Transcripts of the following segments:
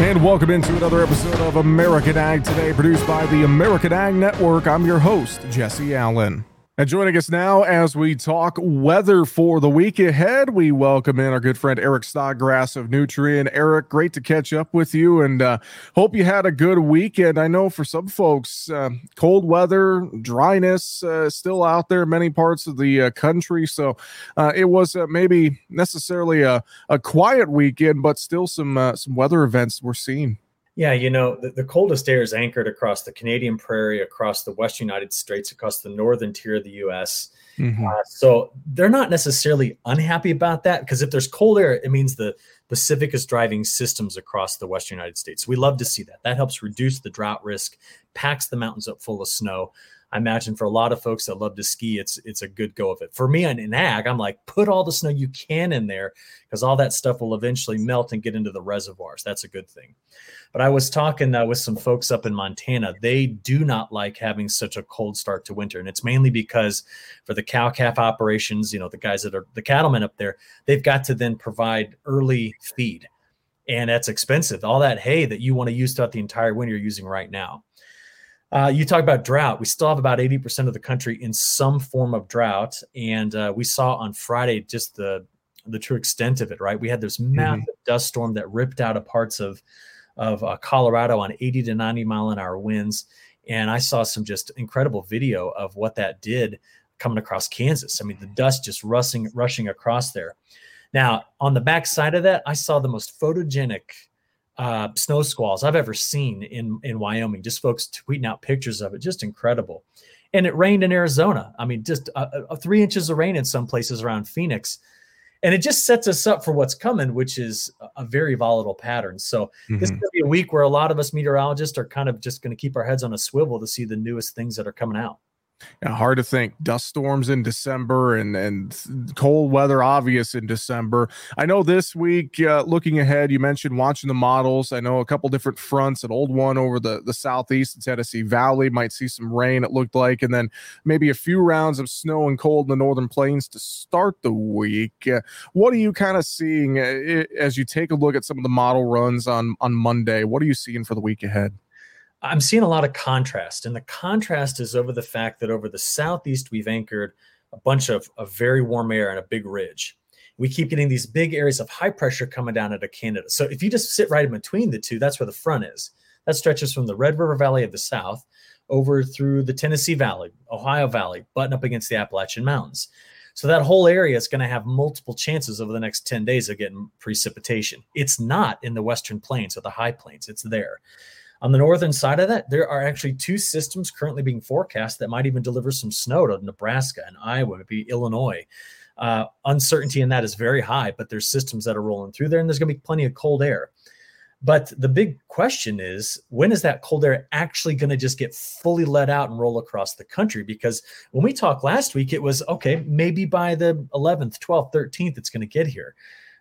And welcome into another episode of American Ag Today, produced by the American Ag Network. I'm your host, Jesse Allen. And joining us now as we talk weather for the week ahead, we welcome in our good friend Eric Snodgrass of Nutrien. Eric, great to catch up with you and uh, hope you had a good weekend. I know for some folks, uh, cold weather, dryness uh, still out there in many parts of the uh, country. So uh, it was uh, maybe necessarily a, a quiet weekend, but still some some weather events we're seeing. Yeah, you know, the, the, coldest air is anchored across the Canadian prairie, across the western United States, across the northern tier of the US. Mm-hmm. Uh, so they're not necessarily unhappy about that because if there's cold air, it means the Pacific is driving systems across the western United States. We love to see that. That helps reduce the drought risk, packs the mountains up full of snow. I imagine for a lot of folks that love to ski, it's it's a good go of it. For me in ag, I'm like, put all the snow you can in there because all that stuff will eventually melt and get into the reservoirs. That's a good thing. But I was talking uh, with some folks up in Montana. They do not like having such a cold start to winter, and it's mainly because for the cow calf operations, you know, the guys that are the cattlemen up there, they've got to then provide early feed, and that's expensive. All that hay that you want to use throughout the entire winter, you're using right now. Uh, you talk about drought. We still have about 80% of the country in some form of drought. And uh, we saw on Friday just the the true extent of it, right? We had this mm-hmm. massive mm-hmm. dust storm that ripped out of parts of, of uh, Colorado on 80 to 90 mile an hour winds. And I saw some just incredible video of what that did coming across Kansas. I mean, the dust just rushing, rushing across there. Now, on the backside of that, I saw the most photogenic uh, snow squalls I've ever seen in in Wyoming. Just folks tweeting out pictures of it, just incredible. And it rained in Arizona. I mean, just uh, uh, three inches of rain in some places around Phoenix, and it just sets us up for what's coming, which is a very volatile pattern. So mm-hmm. this could be a week where a lot of us meteorologists are kind of just going to keep our heads on a swivel to see the newest things that are coming out. Yeah, hard to think. Dust storms in December and and cold weather obvious in December. I know this week, uh, looking ahead, you mentioned watching the models. I know a couple different fronts. An old one over the the southeast in Tennessee Valley might see some rain. It looked like, and then maybe a few rounds of snow and cold in the northern plains to start the week. Uh, what are you kind of seeing uh, as you take a look at some of the model runs on on Monday? What are you seeing for the week ahead? I'm seeing a lot of contrast, and the contrast is over the fact that over the southeast we've anchored a bunch of, of very warm air and a big ridge. We keep getting these big areas of high pressure coming down into Canada. So if you just sit right in between the two, that's where the front is. That stretches from the Red River Valley of the south over through the Tennessee Valley, Ohio Valley, button up against the Appalachian Mountains. So that whole area is going to have multiple chances over the next 10 days of getting precipitation. It's not in the western plains or the high plains, it's there. On the northern side of that, there are actually two systems currently being forecast that might even deliver some snow to Nebraska and Iowa, maybe Illinois. Uh, uncertainty in that is very high, but there's systems that are rolling through there, and there's going to be plenty of cold air. But the big question is when is that cold air actually going to just get fully let out and roll across the country? Because when we talked last week, it was okay, maybe by the 11th, 12th, 13th, it's going to get here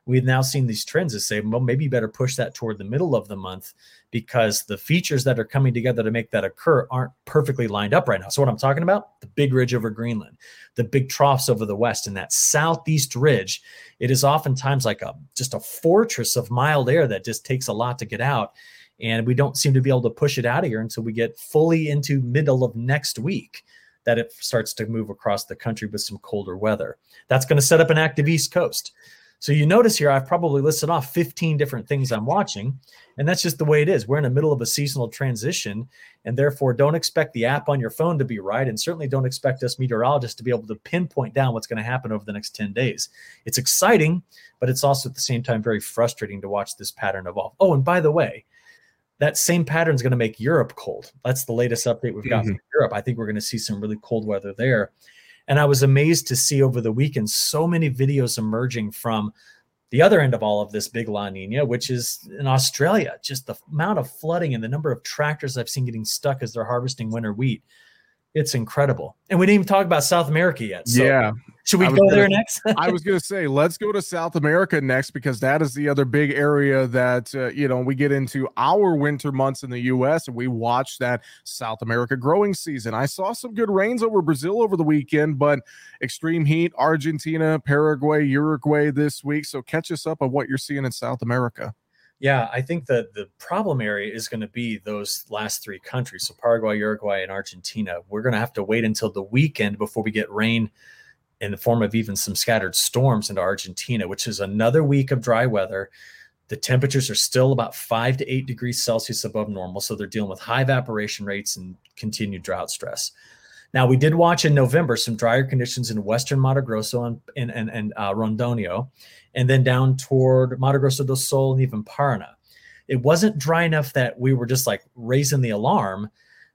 we've now seen these trends that say, well, maybe you better push that toward the middle of the month because the features that are coming together to make that occur aren't perfectly lined up right now. So, what I'm talking about, the big ridge over Greenland, the big troughs over the west, and that southeast ridge, it is oftentimes like a just a fortress of mild air that just takes a lot to get out. And we don't seem to be able to push it out of here until we get fully into middle of next week that it starts to move across the country with some colder weather. That's going to set up an active East Coast. So you notice here, I've probably listed off 15 different things I'm watching. And that's just the way it is. We're in the middle of a seasonal transition. And therefore, don't expect the app on your phone to be right. And certainly don't expect us meteorologists to be able to pinpoint down what's going to happen over the next 10 days. It's exciting, but it's also at the same time very frustrating to watch this pattern evolve. Oh, and by the way, that same pattern is going to make Europe cold. That's the latest update we've got mm-hmm. from Europe. I think we're going to see some really cold weather there. And I was amazed to see over the weekend so many videos emerging from the other end of all of this big La Nina, which is in Australia. Just the amount of flooding and the number of tractors I've seen getting stuck as they're harvesting winter wheat it's incredible. And we didn't even talk about South America yet. So yeah. Should we go gonna, there next? I was going to say, let's go to South America next because that is the other big area that, uh, you know, we get into our winter months in the U.S. and we watch that South America growing season. I saw some good rains over Brazil over the weekend, but extreme heat, Argentina, Paraguay, Uruguay this week. So catch us up on what you're seeing in South America. Yeah, I think that the problem area is going to be those last three countries. So Paraguay, Uruguay, and Argentina. We're going to have to wait until the weekend before we get rain in the form of even some scattered storms into Argentina, which is another week of dry weather. The temperatures are still about five to eight degrees Celsius above normal. So they're dealing with high evaporation rates and continued drought stress. Now, we did watch in November some drier conditions in western Mato Grosso and, and, and, and uh, Rondônia, and then down toward Mato Grosso do Sul and even Paraná. It wasn't dry enough that we were just like raising the alarm,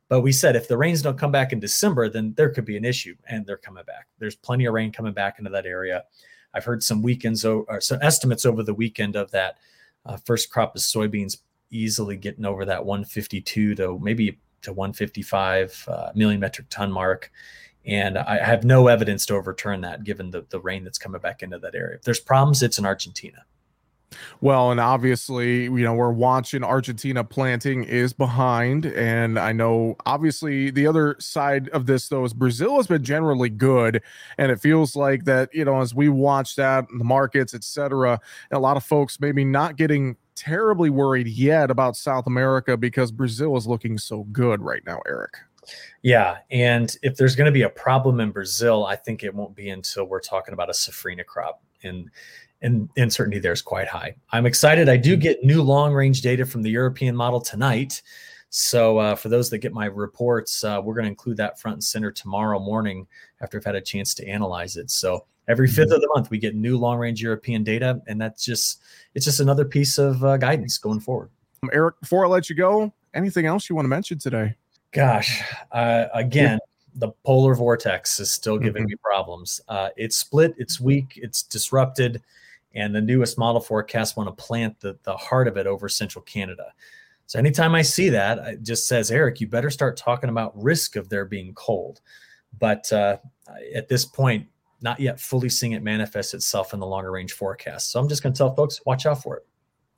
but we said if the rains don't come back in December, then there could be an issue, and they're coming back. There's plenty of rain coming back into that area. I've heard some weekends or some estimates over the weekend of that uh, first crop of soybeans easily getting over that 152 to maybe to 155 uh, million metric ton mark. And I have no evidence to overturn that given the, the rain that's coming back into that area. If there's problems, it's in Argentina. Well, and obviously, you know, we're watching Argentina planting is behind. And I know, obviously, the other side of this, though, is Brazil has been generally good. And it feels like that, you know, as we watch that, the markets, etc., a lot of folks maybe not getting terribly worried yet about South America because Brazil is looking so good right now, Eric. Yeah, and if there's going to be a problem in Brazil, I think it won't be until we're talking about a safrinha crop, and and uncertainty there is quite high. I'm excited. I do mm-hmm. get new long range data from the European model tonight. So uh, for those that get my reports, uh, we're going to include that front and center tomorrow morning after I've had a chance to analyze it. So every fifth mm-hmm. of the month, we get new long range European data, and that's just it's just another piece of uh, guidance going forward. Um, Eric, before I let you go, anything else you want to mention today? Gosh, uh, again, the polar vortex is still giving mm-hmm. me problems. Uh, it's split, it's weak, it's disrupted, and the newest model forecast want to plant the, the heart of it over central Canada. So anytime I see that, it just says, Eric, you better start talking about risk of there being cold. But uh, at this point, not yet fully seeing it manifest itself in the longer range forecast. So I'm just going to tell folks, watch out for it.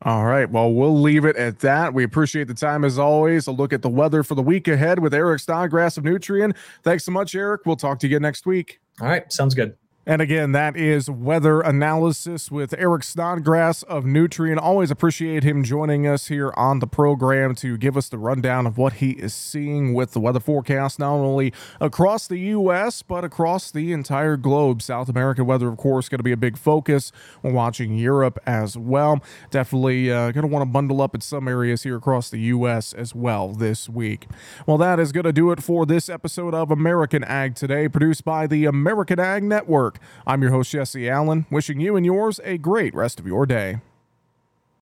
All right. Well, we'll leave it at that. We appreciate the time as always. A look at the weather for the week ahead with Eric Snodgrass of Nutrien. Thanks so much, Eric. We'll talk to you again next week. All right. Sounds good. And again, that is weather analysis with Eric Snodgrass of Nutrien. Always appreciate him joining us here on the program to give us the rundown of what he is seeing with the weather forecast, not only across the U.S., but across the entire globe. South American weather, of course, going to be a big focus. We're watching Europe as well. Definitely uh, going to want to bundle up in some areas here across the U.S. as well this week. Well, that is going to do it for this episode of American Ag Today, produced by the American Ag Network. I'm your host, Jesse Allen, wishing you and yours a great rest of your day.